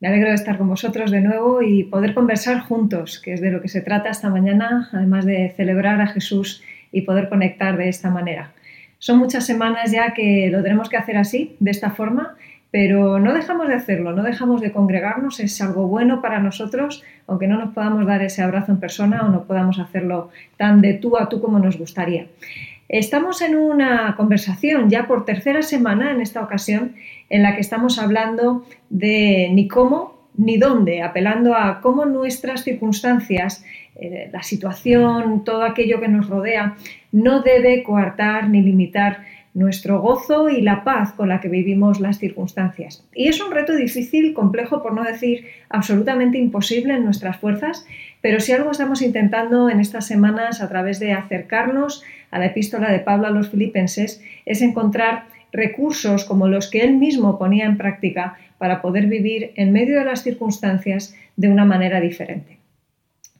Me alegro de estar con vosotros de nuevo y poder conversar juntos, que es de lo que se trata esta mañana, además de celebrar a Jesús y poder conectar de esta manera. Son muchas semanas ya que lo tenemos que hacer así, de esta forma, pero no dejamos de hacerlo, no dejamos de congregarnos, es algo bueno para nosotros, aunque no nos podamos dar ese abrazo en persona o no podamos hacerlo tan de tú a tú como nos gustaría. Estamos en una conversación ya por tercera semana en esta ocasión en la que estamos hablando de ni cómo ni dónde, apelando a cómo nuestras circunstancias, eh, la situación, todo aquello que nos rodea, no debe coartar ni limitar nuestro gozo y la paz con la que vivimos las circunstancias. Y es un reto difícil, complejo, por no decir absolutamente imposible en nuestras fuerzas, pero si algo estamos intentando en estas semanas a través de acercarnos a la epístola de Pablo a los filipenses es encontrar recursos como los que él mismo ponía en práctica para poder vivir en medio de las circunstancias de una manera diferente.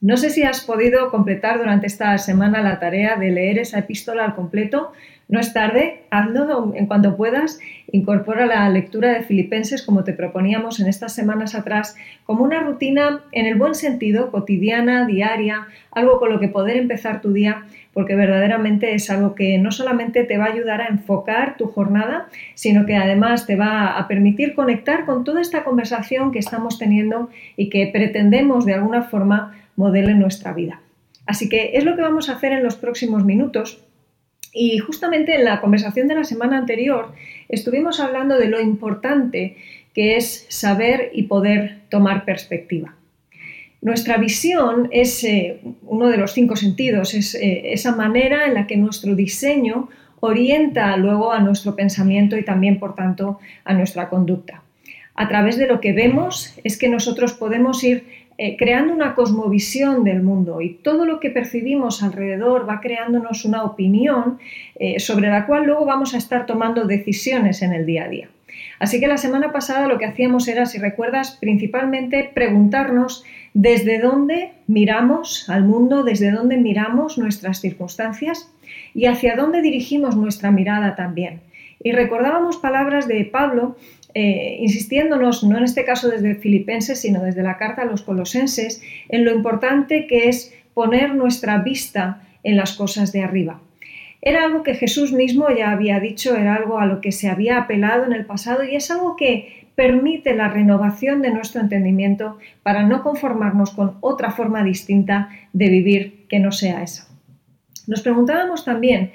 No sé si has podido completar durante esta semana la tarea de leer esa epístola al completo. No es tarde, hazlo en cuanto puedas. Incorpora la lectura de Filipenses como te proponíamos en estas semanas atrás, como una rutina en el buen sentido, cotidiana, diaria, algo con lo que poder empezar tu día, porque verdaderamente es algo que no solamente te va a ayudar a enfocar tu jornada, sino que además te va a permitir conectar con toda esta conversación que estamos teniendo y que pretendemos de alguna forma modele nuestra vida. Así que es lo que vamos a hacer en los próximos minutos. Y justamente en la conversación de la semana anterior estuvimos hablando de lo importante que es saber y poder tomar perspectiva. Nuestra visión es eh, uno de los cinco sentidos, es eh, esa manera en la que nuestro diseño orienta luego a nuestro pensamiento y también, por tanto, a nuestra conducta. A través de lo que vemos es que nosotros podemos ir eh, creando una cosmovisión del mundo y todo lo que percibimos alrededor va creándonos una opinión eh, sobre la cual luego vamos a estar tomando decisiones en el día a día. Así que la semana pasada lo que hacíamos era, si recuerdas, principalmente preguntarnos desde dónde miramos al mundo, desde dónde miramos nuestras circunstancias y hacia dónde dirigimos nuestra mirada también. Y recordábamos palabras de Pablo eh, insistiéndonos, no en este caso desde Filipenses, sino desde la carta a los colosenses, en lo importante que es poner nuestra vista en las cosas de arriba. Era algo que Jesús mismo ya había dicho, era algo a lo que se había apelado en el pasado y es algo que permite la renovación de nuestro entendimiento para no conformarnos con otra forma distinta de vivir que no sea esa. Nos preguntábamos también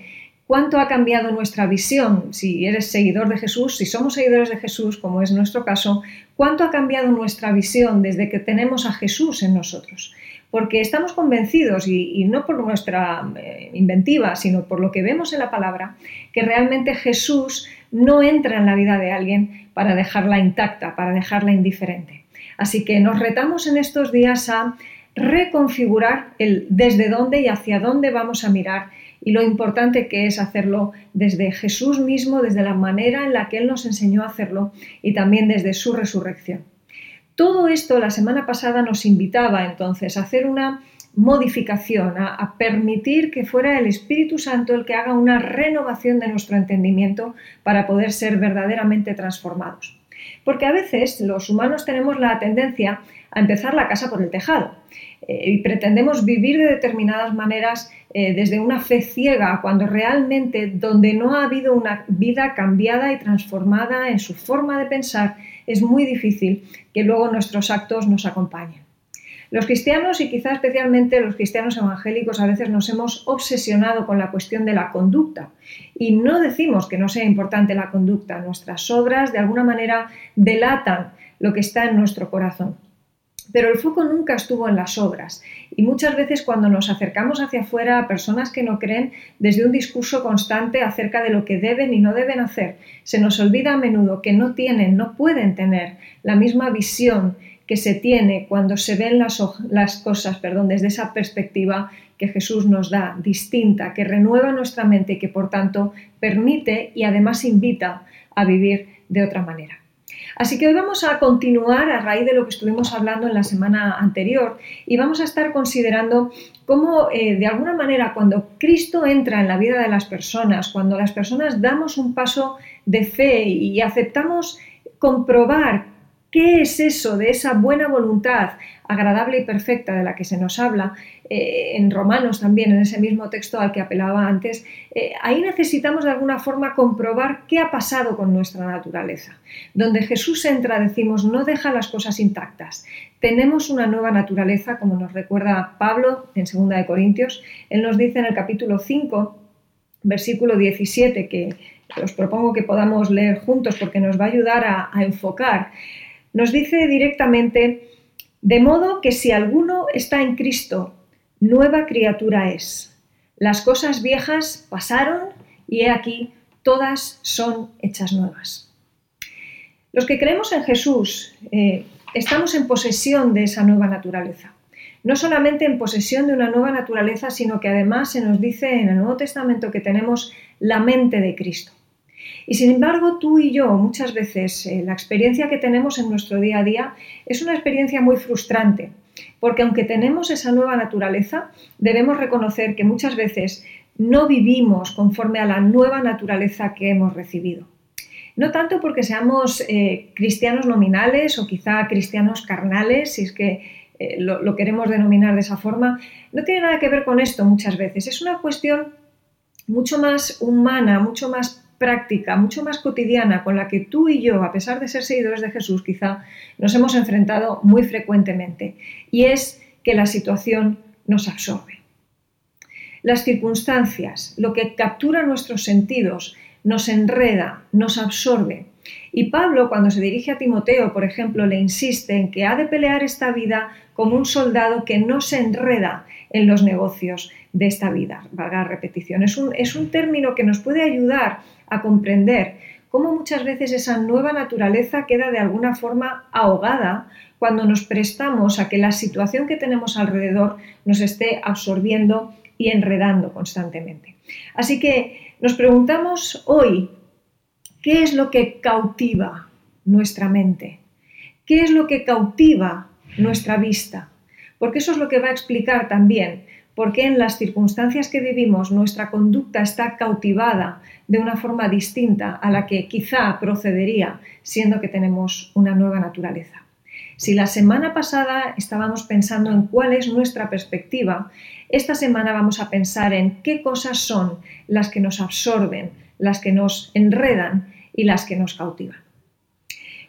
cuánto ha cambiado nuestra visión, si eres seguidor de Jesús, si somos seguidores de Jesús, como es nuestro caso, cuánto ha cambiado nuestra visión desde que tenemos a Jesús en nosotros. Porque estamos convencidos, y, no por nuestra eh, inventiva, sino por lo que vemos en la palabra, que realmente Jesús no entra en la vida de alguien para dejarla intacta, para dejarla indiferente. Así que nos retamos en estos días a reconfigurar el desde dónde y hacia dónde vamos a mirar y lo importante que es hacerlo desde Jesús mismo, desde la manera en la que Él nos enseñó a hacerlo y también desde su resurrección. Todo esto la semana pasada nos invitaba entonces a hacer una modificación, a, permitir que fuera el Espíritu Santo el que haga una renovación de nuestro entendimiento para poder ser verdaderamente transformados. Porque a veces los humanos tenemos la tendencia a empezar la casa por el tejado eh, y pretendemos vivir de determinadas maneras eh, desde una fe ciega, cuando realmente donde no ha habido una vida cambiada y transformada en su forma de pensar, es muy difícil que luego nuestros actos nos acompañen. Los cristianos y quizá especialmente los cristianos evangélicos a veces nos hemos obsesionado con la cuestión de la conducta y no decimos que no sea importante la conducta, nuestras obras de alguna manera delatan lo que está en nuestro corazón. Pero el foco nunca estuvo en las obras y muchas veces cuando nos acercamos hacia afuera a personas que no creen desde un discurso constante acerca de lo que deben y no deben hacer, se nos olvida a menudo que no tienen, no pueden tener la misma visión que se tiene cuando se ven las, las cosas perdón, desde esa perspectiva que Jesús nos da, distinta, que renueva nuestra mente y que por tanto permite y además invita a vivir de otra manera. Así que hoy vamos a continuar a raíz de lo que estuvimos hablando en la semana anterior y vamos a estar considerando cómo eh, de alguna manera cuando Cristo entra en la vida de las personas, cuando las personas damos un paso de fe y aceptamos comprobar ¿Qué es eso de esa buena voluntad agradable y perfecta de la que se nos habla eh, en Romanos también, en ese mismo texto al que apelaba antes? Eh, ahí necesitamos de alguna forma comprobar qué ha pasado con nuestra naturaleza. Donde Jesús entra decimos, no deja las cosas intactas. Tenemos una nueva naturaleza, como nos recuerda Pablo en 2 de Corintios. Él nos dice en el capítulo 5, versículo 17, que os propongo que podamos leer juntos porque nos va a ayudar a enfocar nos dice directamente, de modo que si alguno está en Cristo, nueva criatura es. Las cosas viejas pasaron y he aquí, todas son hechas nuevas. Los que creemos en Jesús eh, estamos en posesión de esa nueva naturaleza. No solamente en posesión de una nueva naturaleza, sino que además se nos dice en el Nuevo Testamento que tenemos la mente de Cristo. Y sin embargo, tú y yo muchas veces eh, la experiencia que tenemos en nuestro día a día es una experiencia muy frustrante, porque aunque tenemos esa nueva naturaleza, debemos reconocer que muchas veces no vivimos conforme a la nueva naturaleza que hemos recibido. No tanto porque seamos eh, cristianos nominales o quizá cristianos carnales, si es que eh, lo queremos denominar de esa forma, no tiene nada que ver con esto muchas veces. Es una cuestión mucho más humana, mucho más práctica, mucho más cotidiana, con la que tú y yo, a pesar de ser seguidores de Jesús, quizá nos hemos enfrentado muy frecuentemente, y es que la situación nos absorbe. Las circunstancias, lo que captura nuestros sentidos, nos enreda, nos absorbe. Y Pablo, cuando se dirige a Timoteo, por ejemplo, le insiste en que ha de pelear esta vida como un soldado que no se enreda en los negocios de esta vida, valga la repetición. Es un, es un término que nos puede ayudar a comprender cómo muchas veces esa nueva naturaleza queda de alguna forma ahogada cuando nos prestamos a que la situación que tenemos alrededor nos esté absorbiendo y enredando constantemente. Así que nos preguntamos hoy, ¿qué es lo que cautiva nuestra mente? ¿Qué es lo que cautiva nuestra vista? Porque eso es lo que va a explicar también porque en las circunstancias que vivimos nuestra conducta está cautivada de una forma distinta a la que quizá procedería siendo que tenemos una nueva naturaleza. Si la semana pasada estábamos pensando en cuál es nuestra perspectiva, esta semana vamos a pensar en qué cosas son las que nos absorben, las que nos enredan y las que nos cautivan.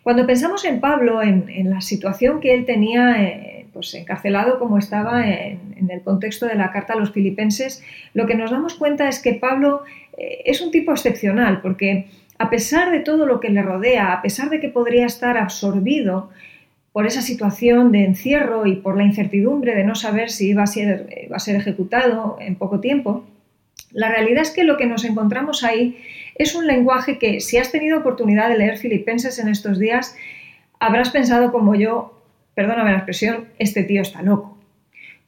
Cuando pensamos en Pablo, en, la situación que él tenía eh, pues, encarcelado como estaba en, el contexto de la carta a los filipenses, lo que nos damos cuenta es que Pablo eh, es un tipo excepcional, porque a pesar de todo lo que le rodea, a pesar de que podría estar absorbido por esa situación de encierro y por la incertidumbre de no saber si iba a ser, a ser ejecutado en poco tiempo, la realidad es que lo que nos encontramos ahí es un lenguaje que, si has tenido oportunidad de leer Filipenses en estos días, habrás pensado como yo, perdóname la expresión, este tío está loco.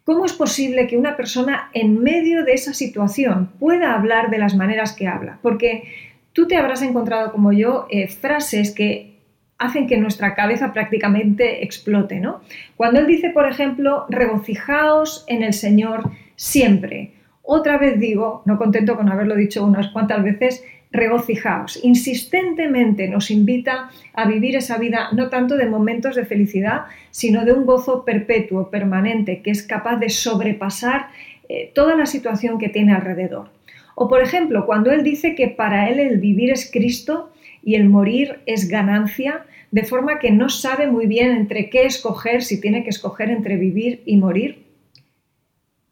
¿Cómo es posible que una persona en medio de esa situación pueda hablar de las maneras que habla? Porque tú te habrás encontrado como yo eh, frases que hacen que nuestra cabeza prácticamente explote, ¿no? Cuando él dice, por ejemplo, regocijaos en el Señor siempre. Otra vez digo, no contento con haberlo dicho unas cuantas veces, regocijaos. Insistentemente nos invita a vivir esa vida no tanto de momentos de felicidad, sino de un gozo perpetuo, permanente, que es capaz de sobrepasar eh, toda la situación que tiene alrededor. O por ejemplo, cuando él dice que para él el vivir es Cristo y el morir es ganancia, de forma que no sabe muy bien entre qué escoger, si tiene que escoger entre vivir y morir.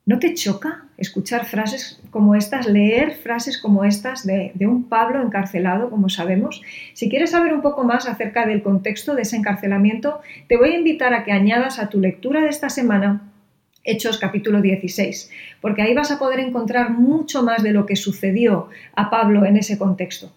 ¿No te choca escuchar frases como estas, leer frases como estas de, un Pablo encarcelado, como sabemos? Si quieres saber un poco más acerca del contexto de ese encarcelamiento, te voy a invitar a que añadas a tu lectura de esta semana Hechos capítulo 16, porque ahí vas a poder encontrar mucho más de lo que sucedió a Pablo en ese contexto.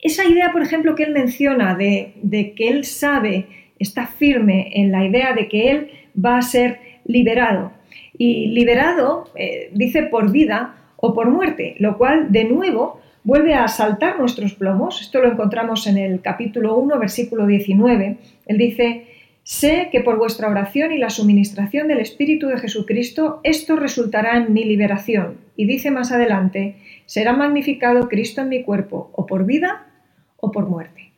Esa idea, por ejemplo, que él menciona de, de que él sabe está firme en la idea de que él va a ser liberado. Y liberado, eh, dice, por vida o por muerte, lo cual de nuevo vuelve a asaltar nuestros plomos. Esto lo encontramos en el capítulo 1, versículo 19. Él dice, sé que por vuestra oración y la suministración del Espíritu de Jesucristo, esto resultará en mi liberación. Y dice más adelante, será magnificado Cristo en mi cuerpo, o por vida o por muerte.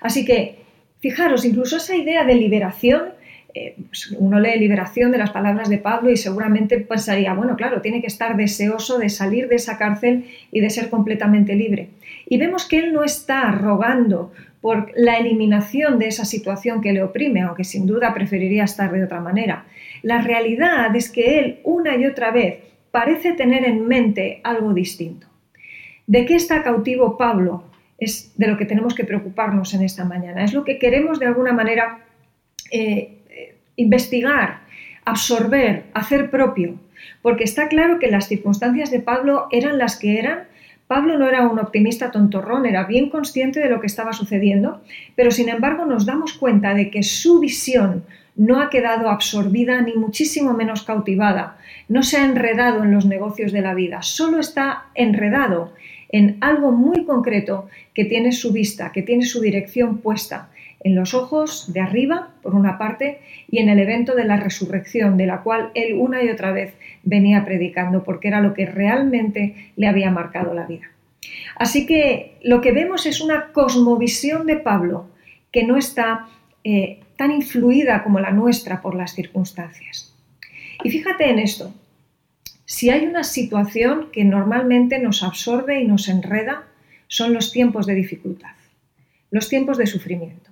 Así que, fijaros, incluso esa idea de liberación eh, pues, uno lee liberación de las palabras de Pablo y seguramente pensaría, bueno, claro, tiene que estar deseoso de salir de esa cárcel y de ser completamente libre. Y vemos que él no está rogando por la eliminación de esa situación que le oprime, aunque sin duda preferiría estar de otra manera. La realidad es que él una y otra vez parece tener en mente algo distinto. ¿De qué está cautivo Pablo? Es de lo que tenemos que preocuparnos en esta mañana. Es lo que queremos de alguna manera eh, investigar, absorber, hacer propio, porque está claro que las circunstancias de Pablo eran las que eran. Pablo no era un optimista tontorrón, era bien consciente de lo que estaba sucediendo, pero sin embargo nos damos cuenta de que su visión no ha quedado absorbida ni muchísimo menos cautivada, no se ha enredado en los negocios de la vida, solo está enredado en algo muy concreto que tiene su vista, que tiene su dirección puesta en los ojos de arriba, por una parte, y en el evento de la resurrección, de la cual él una y otra vez venía predicando, porque era lo que realmente le había marcado la vida. Así que lo que vemos es una cosmovisión de Pablo que no está eh, tan influida como la nuestra por las circunstancias. Y fíjate en esto, si hay una situación que normalmente nos absorbe y nos enreda, son los tiempos de dificultad, los tiempos de sufrimiento.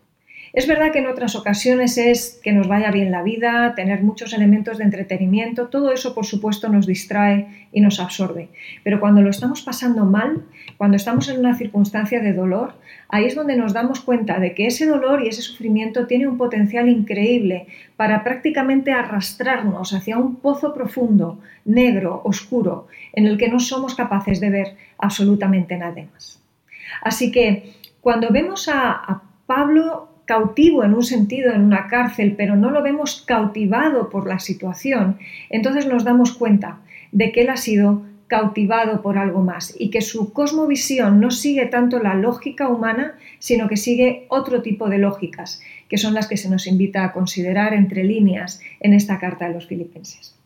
Es verdad que en otras ocasiones es que nos vaya bien la vida, tener muchos elementos de entretenimiento, todo eso por supuesto nos distrae y nos absorbe. Pero cuando lo estamos pasando mal, cuando estamos en una circunstancia de dolor, ahí es donde nos damos cuenta de que ese dolor y ese sufrimiento tiene un potencial increíble para prácticamente arrastrarnos hacia un pozo profundo, negro, oscuro, en el que no somos capaces de ver absolutamente nada más. Así que cuando vemos a, a Pablo cautivo en un sentido en una cárcel, pero no lo vemos cautivado por la situación, entonces nos damos cuenta de que él ha sido cautivado por algo más y que su cosmovisión no sigue tanto la lógica humana, sino que sigue otro tipo de lógicas, que son las que se nos invita a considerar entre líneas en esta carta de los filipenses.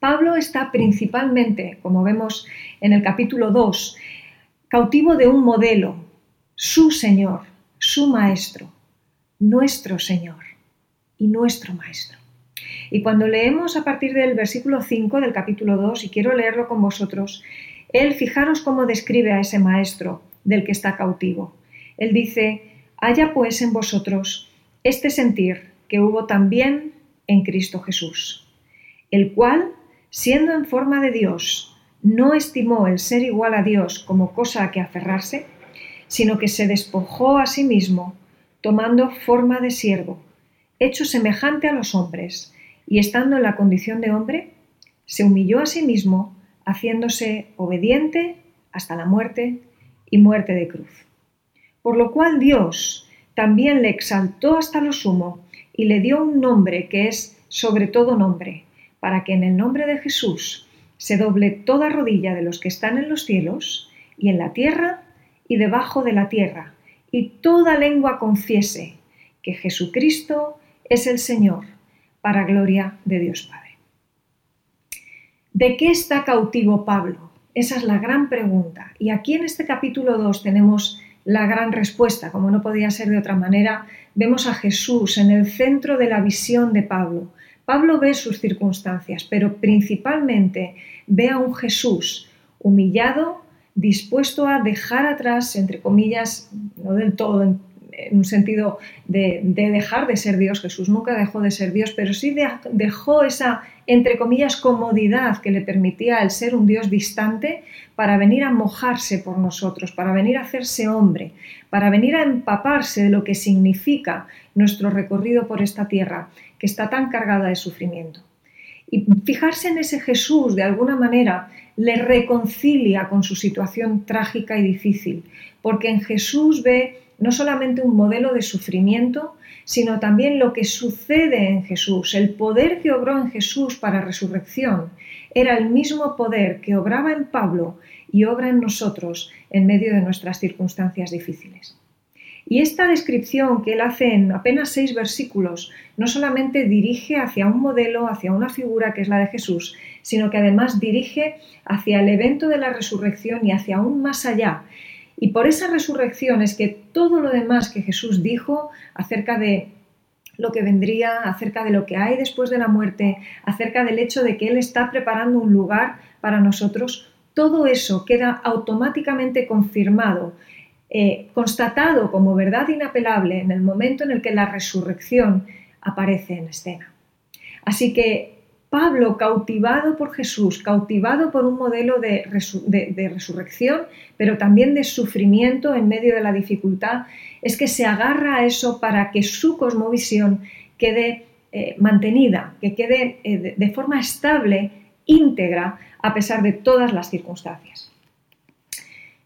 Pablo está principalmente, como vemos en el capítulo 2, cautivo de un modelo, su Señor, su Maestro, nuestro Señor y nuestro Maestro. Y cuando leemos a partir del versículo 5 del capítulo 2, y quiero leerlo con vosotros, él, fijaros cómo describe a ese Maestro del que está cautivo. Él dice, haya pues en vosotros este sentir que hubo también en Cristo Jesús, el cual, siendo en forma de Dios, no estimó el ser igual a Dios como cosa a que aferrarse, sino que se despojó a sí mismo, tomando forma de siervo, hecho semejante a los hombres, y estando en la condición de hombre, se humilló a sí mismo, haciéndose obediente hasta la muerte y muerte de cruz. Por lo cual Dios también le exaltó hasta lo sumo y le dio un nombre que es sobre todo nombre, para que en el nombre de Jesús se doble toda rodilla de los que están en los cielos y en la tierra y debajo de la tierra, y toda lengua confiese que Jesucristo es el Señor, para gloria de Dios Padre. ¿De qué está cautivo Pablo? Esa es la gran pregunta. Y aquí en este capítulo 2 tenemos la gran respuesta. Como no podía ser de otra manera, vemos a Jesús en el centro de la visión de Pablo. Pablo ve sus circunstancias, pero principalmente ve a un Jesús humillado, dispuesto a dejar atrás, entre comillas, no del todo en, un sentido de, dejar de ser Dios, Jesús nunca dejó de ser Dios, pero sí dejó esa, entre comillas, comodidad que le permitía el ser un Dios distante para venir a mojarse por nosotros, para venir a hacerse hombre, para venir a empaparse de lo que significa nuestro recorrido por esta tierra, que está tan cargada de sufrimiento. Y fijarse en ese Jesús, de alguna manera, le reconcilia con su situación trágica y difícil, porque en Jesús ve no solamente un modelo de sufrimiento, sino también lo que sucede en Jesús. El poder que obró en Jesús para resurrección era el mismo poder que obraba en Pablo y obra en nosotros en medio de nuestras circunstancias difíciles. Y esta descripción que él hace en apenas seis versículos no solamente dirige hacia un modelo, hacia una figura que es la de Jesús, sino que además dirige hacia el evento de la resurrección y hacia aún más allá. Y por esa resurrección es que todo lo demás que Jesús dijo acerca de lo que vendría, acerca de lo que hay después de la muerte, acerca del hecho de que Él está preparando un lugar para nosotros, todo eso queda automáticamente confirmado, eh, constatado como verdad inapelable en el momento en el que la resurrección aparece en escena. Así que Pablo, cautivado por Jesús, cautivado por un modelo de, resurrección, pero también de sufrimiento en medio de la dificultad, es que se agarra a eso para que su cosmovisión quede eh, mantenida, que quede eh, de forma estable, íntegra, a pesar de todas las circunstancias.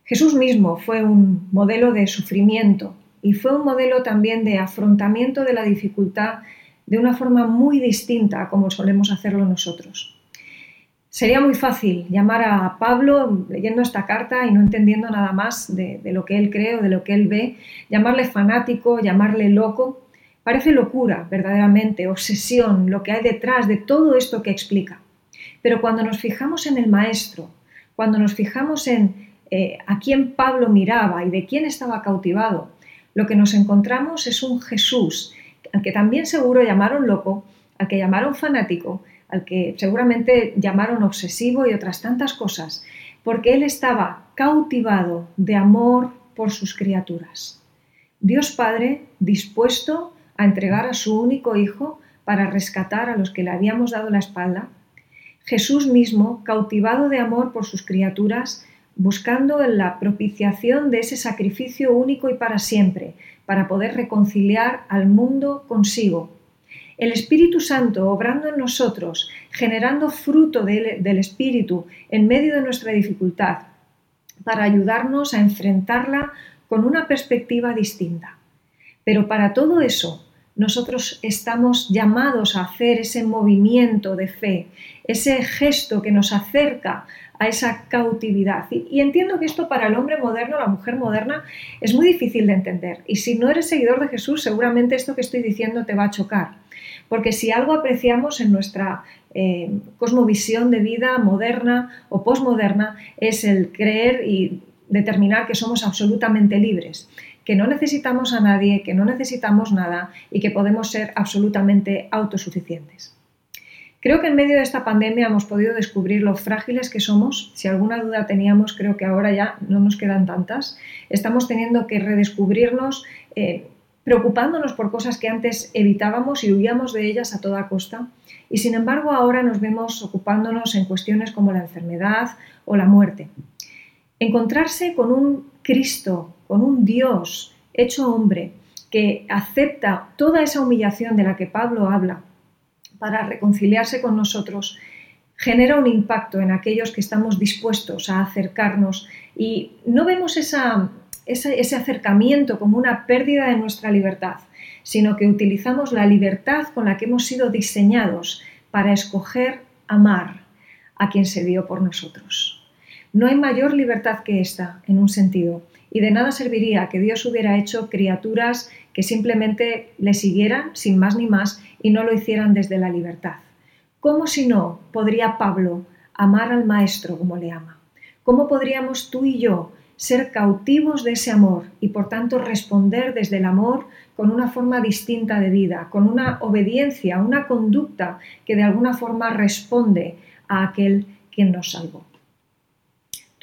Jesús mismo fue un modelo de sufrimiento y fue un modelo también de afrontamiento de la dificultad de una forma muy distinta a como solemos hacerlo nosotros. Sería muy fácil llamar a Pablo leyendo esta carta y no entendiendo nada más de, lo que él cree o de lo que él ve, llamarle fanático, llamarle loco. Parece locura, verdaderamente, obsesión, lo que hay detrás de todo esto que explica. Pero cuando nos fijamos en el Maestro, cuando nos fijamos en eh, a quién Pablo miraba y de quién estaba cautivado, lo que nos encontramos es un Jesús al que también seguro llamaron loco, al que llamaron fanático, al que seguramente llamaron obsesivo y otras tantas cosas, porque él estaba cautivado de amor por sus criaturas. Dios Padre dispuesto a entregar a su único Hijo para rescatar a los que le habíamos dado la espalda, Jesús mismo cautivado de amor por sus criaturas, buscando la propiciación de ese sacrificio único y para siempre, para poder reconciliar al mundo consigo. El Espíritu Santo obrando en nosotros, generando fruto del Espíritu en medio de nuestra dificultad, para ayudarnos a enfrentarla con una perspectiva distinta. Pero para todo eso, nosotros estamos llamados a hacer ese movimiento de fe, ese gesto que nos acerca a esa cautividad. Y, entiendo que esto para el hombre moderno, la mujer moderna, es muy difícil de entender. Y si no eres seguidor de Jesús, seguramente esto que estoy diciendo te va a chocar. Porque si algo apreciamos en nuestra eh, cosmovisión de vida moderna o posmoderna es el creer y determinar que somos absolutamente libres, que no necesitamos a nadie, que no necesitamos nada y que podemos ser absolutamente autosuficientes. Creo que en medio de esta pandemia hemos podido descubrir lo frágiles que somos. Si alguna duda teníamos, creo que ahora ya no nos quedan tantas. Estamos teniendo que redescubrirnos, eh, preocupándonos por cosas que antes evitábamos y huíamos de ellas a toda costa. Y sin embargo ahora nos vemos ocupándonos en cuestiones como la enfermedad o la muerte. Encontrarse con un Cristo, con un Dios hecho hombre, que acepta toda esa humillación de la que Pablo habla para reconciliarse con nosotros genera un impacto en aquellos que estamos dispuestos a acercarnos y no vemos ese acercamiento como una pérdida de nuestra libertad, sino que utilizamos la libertad con la que hemos sido diseñados para escoger amar a quien se dio por nosotros. No hay mayor libertad que esta, en un sentido, y de nada serviría que Dios hubiera hecho criaturas que simplemente le siguieran sin más ni más y no lo hicieran desde la libertad. ¿Cómo si no podría Pablo amar al Maestro como le ama? ¿Cómo podríamos tú y yo ser cautivos de ese amor y por tanto responder desde el amor con una forma distinta de vida, con una obediencia, una conducta que de alguna forma responde a aquel quien nos salvó?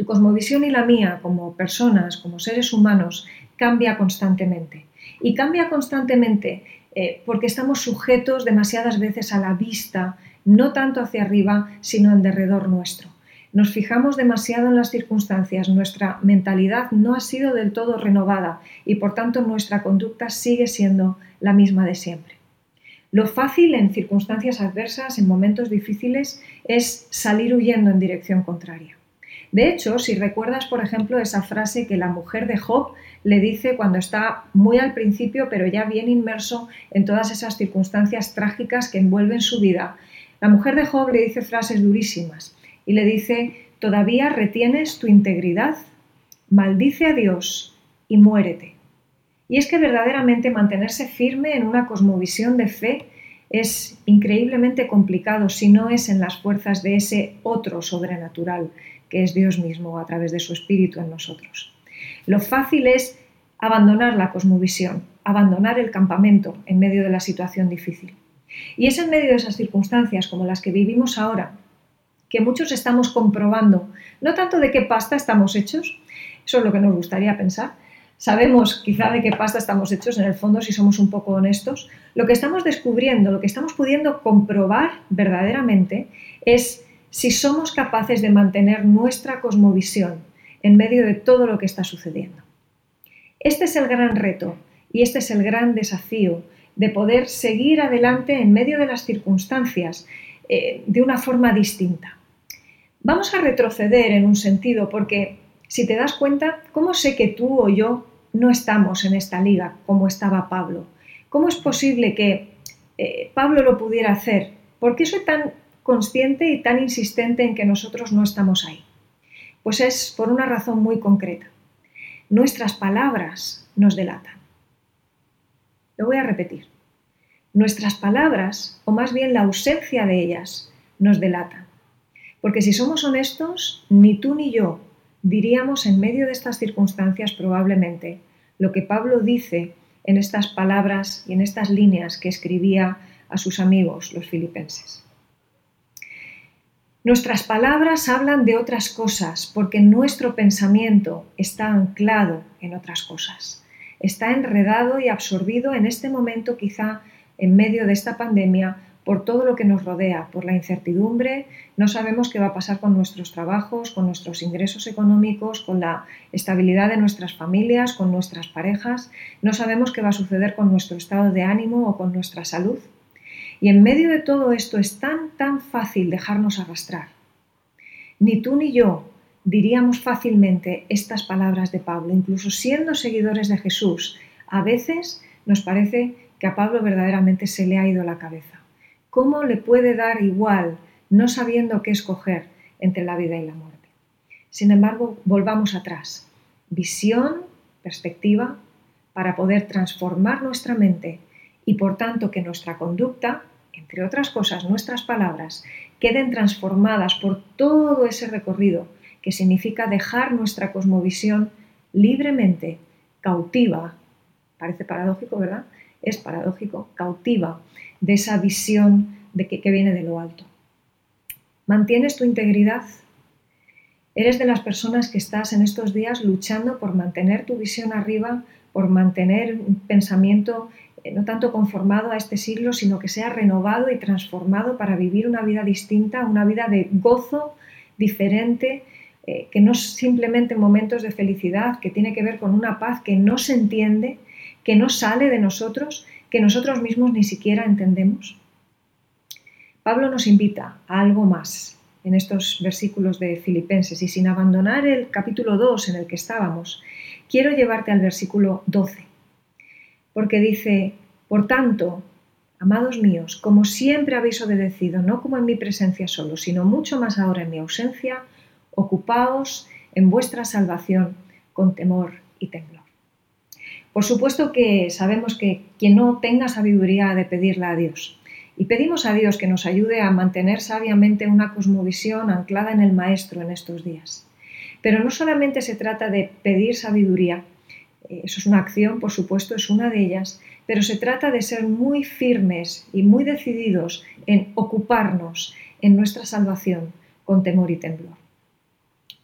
Tu cosmovisión y la mía como personas, como seres humanos, cambia constantemente. Y cambia constantemente eh, porque estamos sujetos demasiadas veces a la vista, no tanto hacia arriba, sino en derredor nuestro. Nos fijamos demasiado en las circunstancias, nuestra mentalidad no ha sido del todo renovada y por tanto nuestra conducta sigue siendo la misma de siempre. Lo fácil en circunstancias adversas, en momentos difíciles, es salir huyendo en dirección contraria. De hecho, si recuerdas, por ejemplo, esa frase que la mujer de Job le dice cuando está muy al principio, pero ya bien inmerso en todas esas circunstancias trágicas que envuelven su vida, la mujer de Job le dice frases durísimas y le dice, ¿todavía retienes tu integridad? Maldice a Dios y muérete. Y es que verdaderamente mantenerse firme en una cosmovisión de fe es increíblemente complicado si no es en las fuerzas de ese otro sobrenatural que es Dios mismo a través de su espíritu en nosotros. Lo fácil es abandonar la cosmovisión, abandonar el campamento en medio de la situación difícil. Y es en medio de esas circunstancias como las que vivimos ahora que muchos estamos comprobando, no tanto de qué pasta estamos hechos, eso es lo que nos gustaría pensar, sabemos quizá de qué pasta estamos hechos en el fondo si somos un poco honestos, lo que estamos descubriendo, lo que estamos pudiendo comprobar verdaderamente es si somos capaces de mantener nuestra cosmovisión en medio de todo lo que está sucediendo. Este es el gran reto y este es el gran desafío de poder seguir adelante en medio de las circunstancias eh, de una forma distinta. Vamos a retroceder en un sentido porque si te das cuenta, ¿cómo sé que tú o yo no estamos en esta liga como estaba Pablo. ¿Cómo es posible que eh, Pablo lo pudiera hacer? ¿Por qué soy tan consciente y tan insistente en que nosotros no estamos ahí? Pues es por una razón muy concreta. Nuestras palabras nos delatan. Lo voy a repetir. Nuestras palabras, o más bien la ausencia de ellas, nos delatan. Porque si somos honestos, ni tú ni yo diríamos en medio de estas circunstancias probablemente lo que Pablo dice en estas palabras y en estas líneas que escribía a sus amigos, los filipenses. Nuestras palabras hablan de otras cosas porque nuestro pensamiento está anclado en otras cosas. Está enredado y absorbido en este momento quizá en medio de esta pandemia por todo lo que nos rodea, por la incertidumbre, no sabemos qué va a pasar con nuestros trabajos, con nuestros ingresos económicos, con la estabilidad de nuestras familias, con nuestras parejas, no sabemos qué va a suceder con nuestro estado de ánimo o con nuestra salud. Y en medio de todo esto es tan, tan fácil dejarnos arrastrar. Ni tú ni yo diríamos fácilmente estas palabras de Pablo, incluso siendo seguidores de Jesús. A veces nos parece que a Pablo verdaderamente se le ha ido la cabeza. ¿Cómo le puede dar igual no sabiendo qué escoger entre la vida y la muerte? Sin embargo, volvamos atrás. Visión, perspectiva, para poder transformar nuestra mente y por tanto que nuestra conducta, entre otras cosas nuestras palabras, queden transformadas por todo ese recorrido que significa dejar nuestra cosmovisión libremente cautiva, parece paradójico, ¿verdad? Es paradójico, cautiva de esa visión de que, que viene de lo alto. ¿Mantienes tu integridad? ¿Eres de las personas que estás en estos días luchando por mantener tu visión arriba, por mantener un pensamiento no tanto conformado a este siglo, sino que sea renovado y transformado para vivir una vida distinta, una vida de gozo diferente, eh, que no simplemente momentos de felicidad, que tiene que ver con una paz que no se entiende, que no sale de nosotros que nosotros mismos ni siquiera entendemos? Pablo nos invita a algo más en estos versículos de Filipenses y sin abandonar el capítulo 2 en el que estábamos, quiero llevarte al versículo 12, porque dice, por tanto, amados míos, como siempre habéis obedecido, no como en mi presencia solo, sino mucho más ahora en mi ausencia, ocupaos en vuestra salvación con temor y temblor. Por supuesto que sabemos que quien no tenga sabiduría ha de pedirla a Dios. Y pedimos a Dios que nos ayude a mantener sabiamente una cosmovisión anclada en el Maestro en estos días. Pero no solamente se trata de pedir sabiduría, eso es una acción, por supuesto, es una de ellas, pero se trata de ser muy firmes y muy decididos en ocuparnos en nuestra salvación con temor y temblor.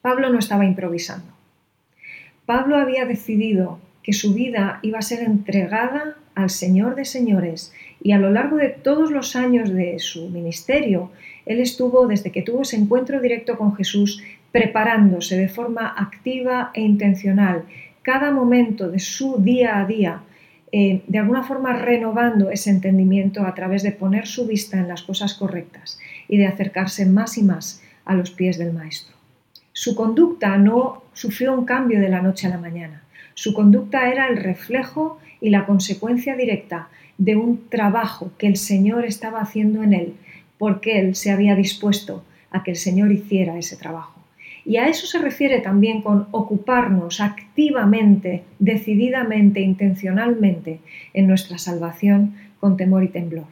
Pablo no estaba improvisando. Pablo había decidido que su vida iba a ser entregada al Señor de Señores y a lo largo de todos los años de su ministerio, él estuvo, desde que tuvo ese encuentro directo con Jesús, preparándose de forma activa e intencional cada momento de su día a día, eh, de alguna forma renovando ese entendimiento a través de poner su vista en las cosas correctas y de acercarse más y más a los pies del Maestro. Su conducta no sufrió un cambio de la noche a la mañana. Su conducta era el reflejo y la consecuencia directa de un trabajo que el Señor estaba haciendo en él, porque él se había dispuesto a que el Señor hiciera ese trabajo. Y a eso se refiere también con ocuparnos activamente, decididamente, intencionalmente en nuestra salvación con temor y temblor.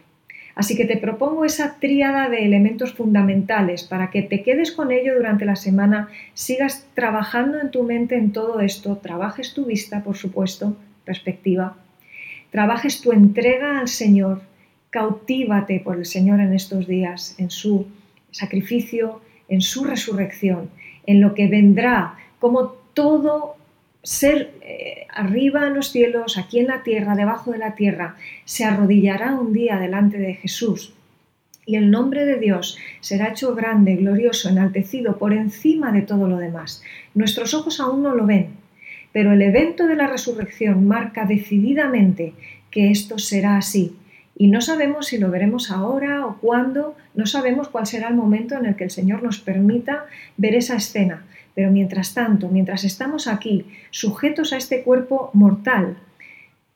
Así que te propongo esa tríada de elementos fundamentales para que te quedes con ello durante la semana, sigas trabajando en tu mente en todo esto, trabajes tu vista, por supuesto, perspectiva, trabajes tu entrega al Señor, cautívate por el Señor en estos días, en su sacrificio, en su resurrección, en lo que vendrá, como todo ser eh, arriba en los cielos, aquí en la tierra, debajo de la tierra, se arrodillará un día delante de Jesús y el nombre de Dios será hecho grande, glorioso, enaltecido por encima de todo lo demás. Nuestros ojos aún no lo ven, pero el evento de la resurrección marca decididamente que esto será así. Y no sabemos si lo veremos ahora o cuándo, no sabemos cuál será el momento en el que el Señor nos permita ver esa escena, pero mientras tanto, mientras estamos aquí, sujetos a este cuerpo mortal,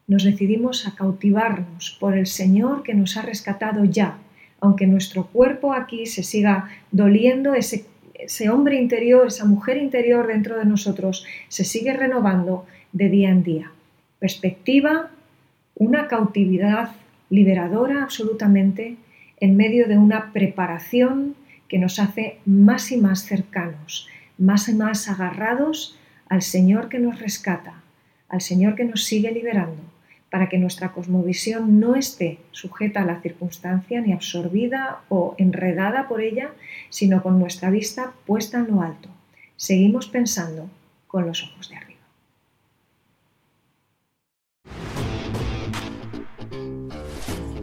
nos decidimos a cautivarnos por el Señor que nos ha rescatado ya, aunque nuestro cuerpo aquí se siga doliendo, ese, ese hombre interior, esa mujer interior dentro de nosotros se sigue renovando de día en día. Perspectiva, una cautividad liberadora absolutamente en medio de una preparación que nos hace más y más cercanos más y más agarrados al Señor que nos rescata, al Señor que nos sigue liberando, para que nuestra cosmovisión no esté sujeta a la circunstancia ni absorbida o enredada por ella, sino con nuestra vista puesta en lo alto. Seguimos pensando con los ojos de arriba.